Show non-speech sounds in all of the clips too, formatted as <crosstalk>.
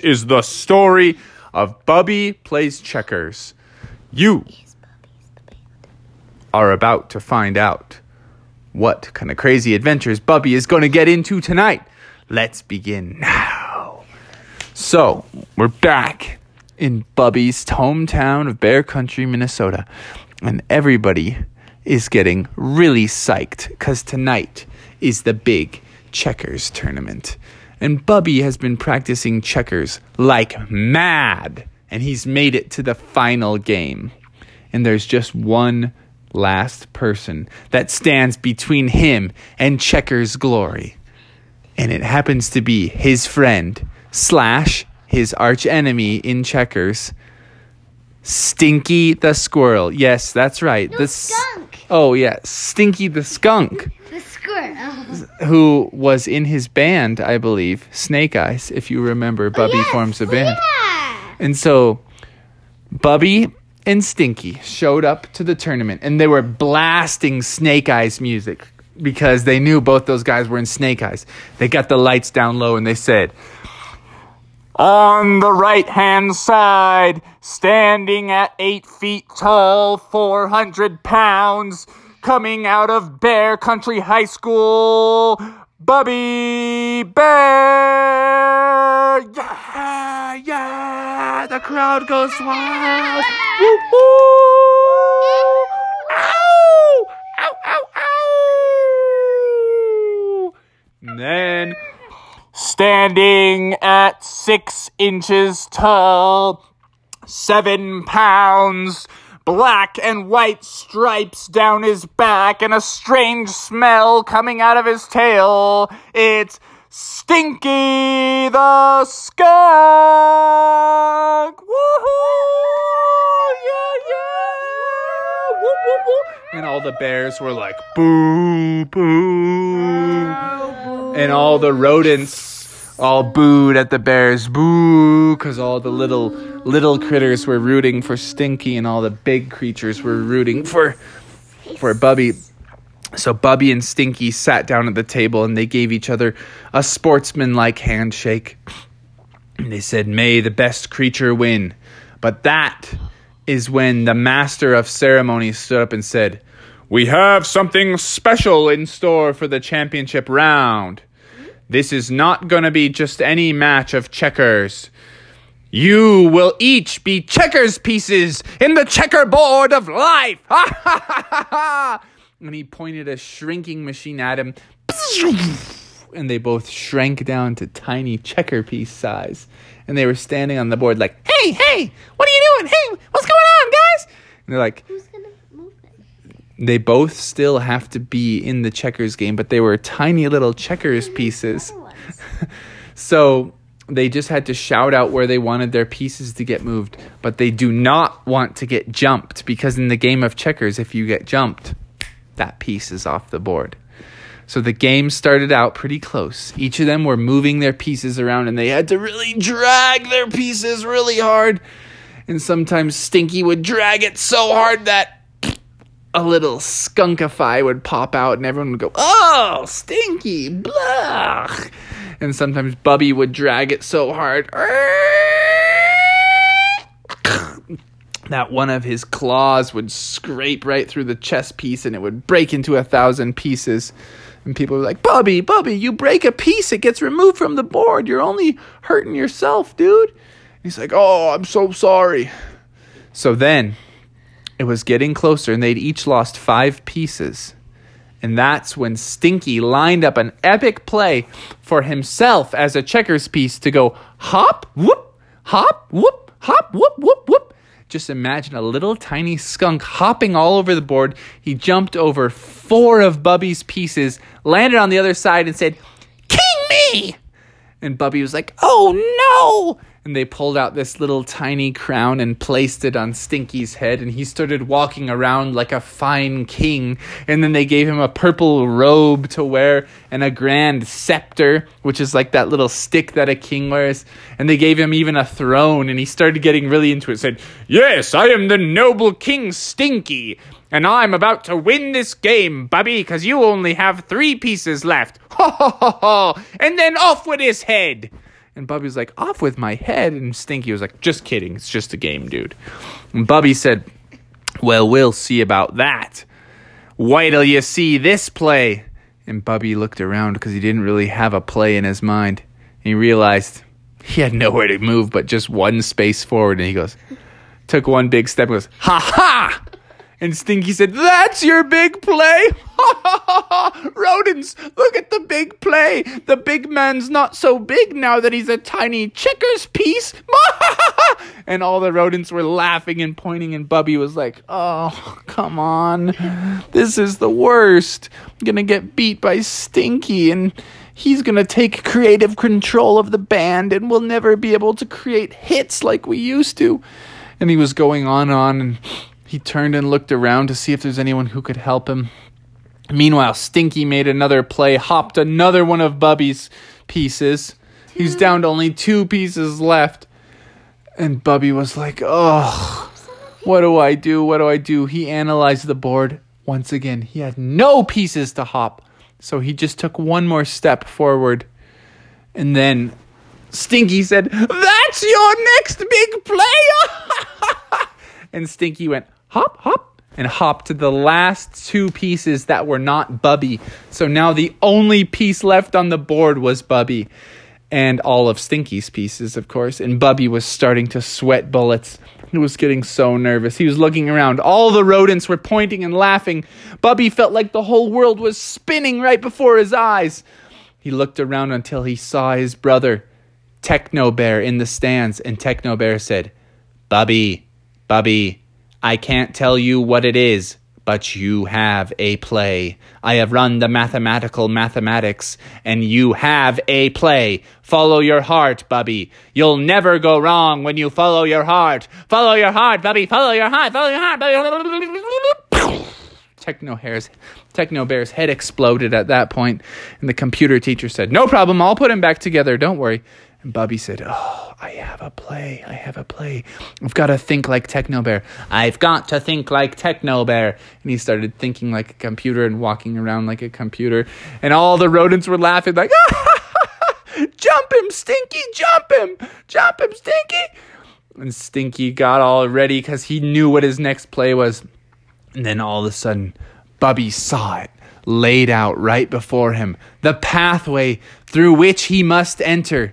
is the story of Bubby Plays Checkers. You are about to find out what kind of crazy adventures Bubby is going to get into tonight. Let's begin now. So, we're back in Bubby's hometown of Bear Country, Minnesota, and everybody is getting really psyched because tonight is the big checkers tournament. And Bubby has been practicing checkers like mad, and he's made it to the final game. And there's just one last person that stands between him and checkers' glory. And it happens to be his friend, slash, his arch enemy in checkers, Stinky the squirrel. Yes, that's right. No, the s- skunk. Oh, yeah, Stinky the skunk The squirrel. <laughs> who was in his band, I believe, Snake Eyes, if you remember, oh, Bubby Yes, forms a oh, band. Yeah. And so Bubby and Stinky showed up to the tournament and they were blasting Snake Eyes music because they knew both those guys were in Snake Eyes. They got the lights down low and they said, on the right hand side, standing at eight feet tall, 400 pounds, coming out of Bear Country High School, Bubby Bear! Yeah, yeah! The crowd goes wild! Woo, woo! Ow! Ow, ow, ow! And then standing at six inches tall, seven pounds, black and white stripes down his back, and a strange smell coming out of his tail. It's Stinky the Skunk! Woohoo! Yeah, yeah! Woo, woo, woo. And all the bears were like, boo, boo. And all the rodents all booed at the bears, boo, because all the little little critters were rooting for Stinky, and all the big creatures were rooting for for Bubby. So Bubby and Stinky sat down at the table and they gave each other a sportsmanlike handshake. And they said, May the best creature win. But that is when the master of ceremonies stood up and said, We have something special in store for the championship round. This is not going to be just any match of checkers. You will each be checkers pieces in the checkerboard of life. And he pointed a shrinking machine at him. And they both shrank down to tiny checker piece size. And they were standing on the board like, hey, hey, what are you doing? Hey, what's going on, guys? And they're like, Who's gonna move it? They both still have to be in the checkers game, but they were tiny little checkers pieces. <laughs> So they just had to shout out where they wanted their pieces to get moved, but they do not want to get jumped because in the game of checkers, if you get jumped, that piece is off the board. So the game started out pretty close. Each of them were moving their pieces around and they had to really drag their pieces really hard. And sometimes Stinky would drag it so hard that a little skunkify would pop out and everyone would go, Oh, Stinky, blah. And sometimes Bubby would drag it so hard <laughs> that one of his claws would scrape right through the chest piece and it would break into a thousand pieces. And people were like, Bubby, Bubby, you break a piece, it gets removed from the board. You're only hurting yourself, dude. He's like, Oh, I'm so sorry. So then it was getting closer and they'd each lost five pieces. And that's when Stinky lined up an epic play for himself as a checkers piece to go hop, whoop, hop, whoop, hop, whoop, whoop, whoop. Just imagine a little tiny skunk hopping all over the board. He jumped over four of Bubby's pieces, landed on the other side, and said, King me! And Bubby was like, Oh no! And they pulled out this little tiny crown and placed it on Stinky's head, and he started walking around like a fine king. And then they gave him a purple robe to wear and a grand scepter, which is like that little stick that a king wears. And they gave him even a throne, and he started getting really into it. Said, Yes, I am the noble King Stinky, and I'm about to win this game, Bubby, because you only have three pieces left. <laughs> Ha ha ha ha! And then off with his head! And Bubby was like, off with my head. And Stinky was like, just kidding. It's just a game, dude. And Bubby said, well, we'll see about that. Wait till you see this play. And Bubby looked around because he didn't really have a play in his mind. And He realized he had nowhere to move but just one space forward. And he goes, took one big step and goes, ha ha! And Stinky said, That's your big play? <laughs> Rodents, look at the big play. The big man's not so big now that he's a tiny checkers piece. <laughs> and all the rodents were laughing and pointing, and Bubby was like, Oh, come on. This is the worst. I'm gonna get beat by Stinky, and he's gonna take creative control of the band, and we'll never be able to create hits like we used to. And he was going on and on, and he turned and looked around to see if there's anyone who could help him. Meanwhile, Stinky made another play, hopped another one of Bubby's pieces. He's down to only two pieces left. And Bubby was like, oh, what do I do? What do I do? He analyzed the board once again. He had no pieces to hop. So he just took one more step forward. And then Stinky said, That's your next big player! <laughs> and Stinky went, hop, hop, and hopped to the last two pieces that were not Bubby. So now the only piece left on the board was Bubby. And all of Stinky's pieces, of course. And Bubby was starting to sweat bullets. He was getting so nervous. He was looking around. All the rodents were pointing and laughing. Bubby felt like the whole world was spinning right before his eyes. He looked around until he saw his brother, Techno Bear, in the stands. And Techno Bear said, Bubby, Bubby, I can't tell you what it is, but you have a play. I have run the mathematical mathematics, and you have a play. Follow your heart, Bubby. You'll never go wrong when you follow your heart. Follow your heart, Bubby. Follow your heart. Follow your heart, Bubby. Techno Bear's Techno Bear's head exploded at that point, and the computer teacher said, "No problem. I'll put him back together. Don't worry." And Bubby said, Oh, I have a play. I have a play. I've got to think like Techno Bear. I've got to think like Techno Bear. And he started thinking like a computer and walking around like a computer. And all the rodents were laughing, like, <laughs> Jump him, Stinky, jump him, jump him, Stinky. And Stinky got all ready because he knew what his next play was. And then all of a sudden, Bubby saw it laid out right before him, the pathway through which he must enter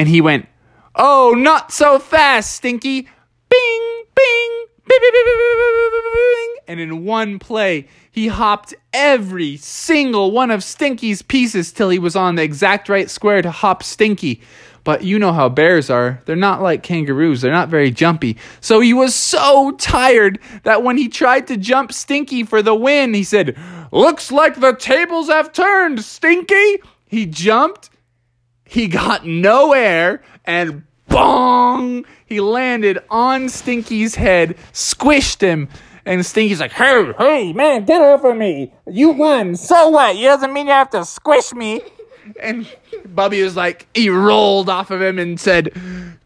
and he went, Oh, not so fast, Stinky. Bing, bing, bing, bing, bing, bing, bing. And in one play, he hopped every single one of Stinky's pieces till he was on the exact right square to hop Stinky. But you know how bears are. They're not like kangaroos. They're not very jumpy. So he was so tired that when he tried to jump Stinky for the win, he said, Looks like the tables have turned, Stinky. He jumped he got no air and bong! He landed on Stinky's head, squished him, and Stinky's like, Hey, hey, man, get over me. You won. So what? It doesn't mean you have to squish me. And Bubby was like, he rolled off of him and said,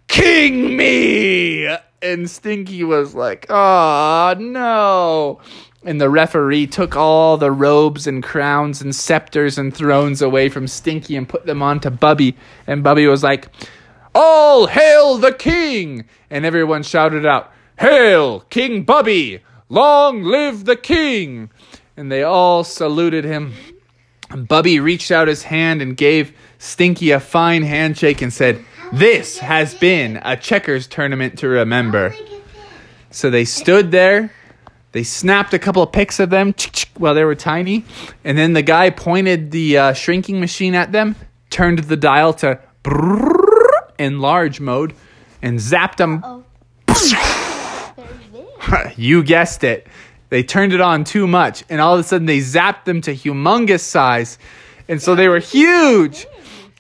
King me! And Stinky was like, Oh, no and the referee took all the robes and crowns and scepters and thrones away from Stinky and put them onto Bubby. And Bubby was like, All hail the king! And everyone shouted out, Hail, King Bubby! Long live the king! And they all saluted him. And Bubby reached out his hand and gave Stinky a fine handshake and said, This has been a checkers tournament to remember. So they stood there they snapped a couple of pics of them while they were tiny, and then the guy pointed the uh, shrinking machine at them, turned the dial to enlarge mode, and zapped them. <laughs> you guessed it. They turned it on too much, and all of a sudden they zapped them to humongous size, and so they were huge.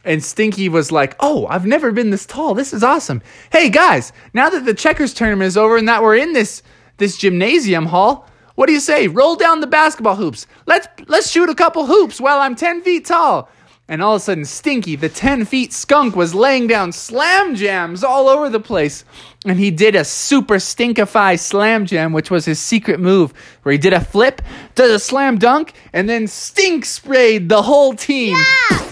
And Stinky was like, "Oh, I've never been this tall. This is awesome. Hey guys, now that the checkers tournament is over and that we're in this this gymnasium hall. What do you say? Roll down the basketball hoops. Let's let's shoot a couple hoops while I'm 10 feet tall. And all of a sudden, Stinky, the 10 feet skunk, was laying down slam jams all over the place. And he did a super stinkify slam jam, which was his secret move, where he did a flip, did a slam dunk, and then stink sprayed the whole team. Yeah.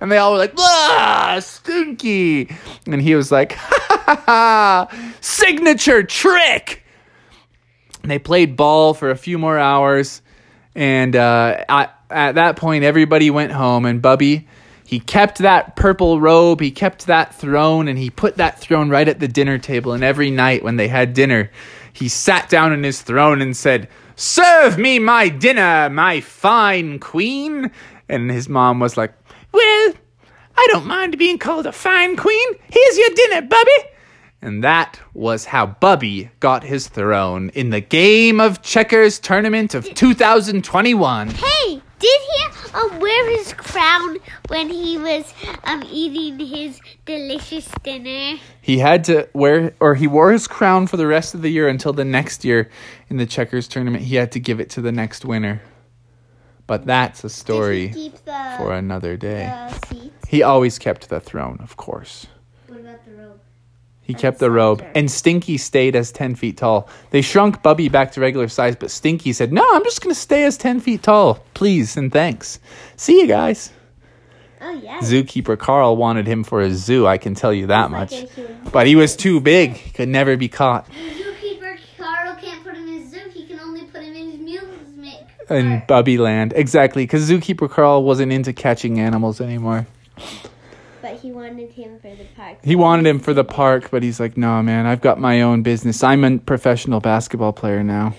And they all were like, ah, stinky. And he was like, <laughs> ha ha ha, signature trick. They played ball for a few more hours. And uh, at, at that point, everybody went home. And Bubby, he kept that purple robe, he kept that throne, and he put that throne right at the dinner table. And every night when they had dinner, he sat down in his throne and said, Serve me my dinner, my fine queen. And his mom was like, Well, I don't mind being called a fine queen. Here's your dinner, Bubby. And that was how Bubby got his throne in the Game of Checkers tournament of 2021. Hey, did he um, wear his crown when he was um, eating his delicious dinner? He had to wear, or he wore his crown for the rest of the year until the next year in the Checkers tournament. He had to give it to the next winner. But that's a story Did he keep the, for another day. He always kept the throne, of course. What about the robe? He kept the robe, and Stinky stayed as 10 feet tall. They shrunk Bubby back to regular size, but Stinky said, No, I'm just going to stay as 10 feet tall. Please and thanks. See you guys. Oh, yeah. Zookeeper Carl wanted him for his zoo, I can tell you that much. But he was too big, he could never be caught. Zookeeper Carl can't put him in his zoo. He can only put him in his amusement. In. Bubby Land. Exactly, because Zookeeper Carl wasn't into catching animals anymore. He wanted him for the park. He wanted him for the park, but he's like, No, man, I've got my own business. I'm a professional basketball player now.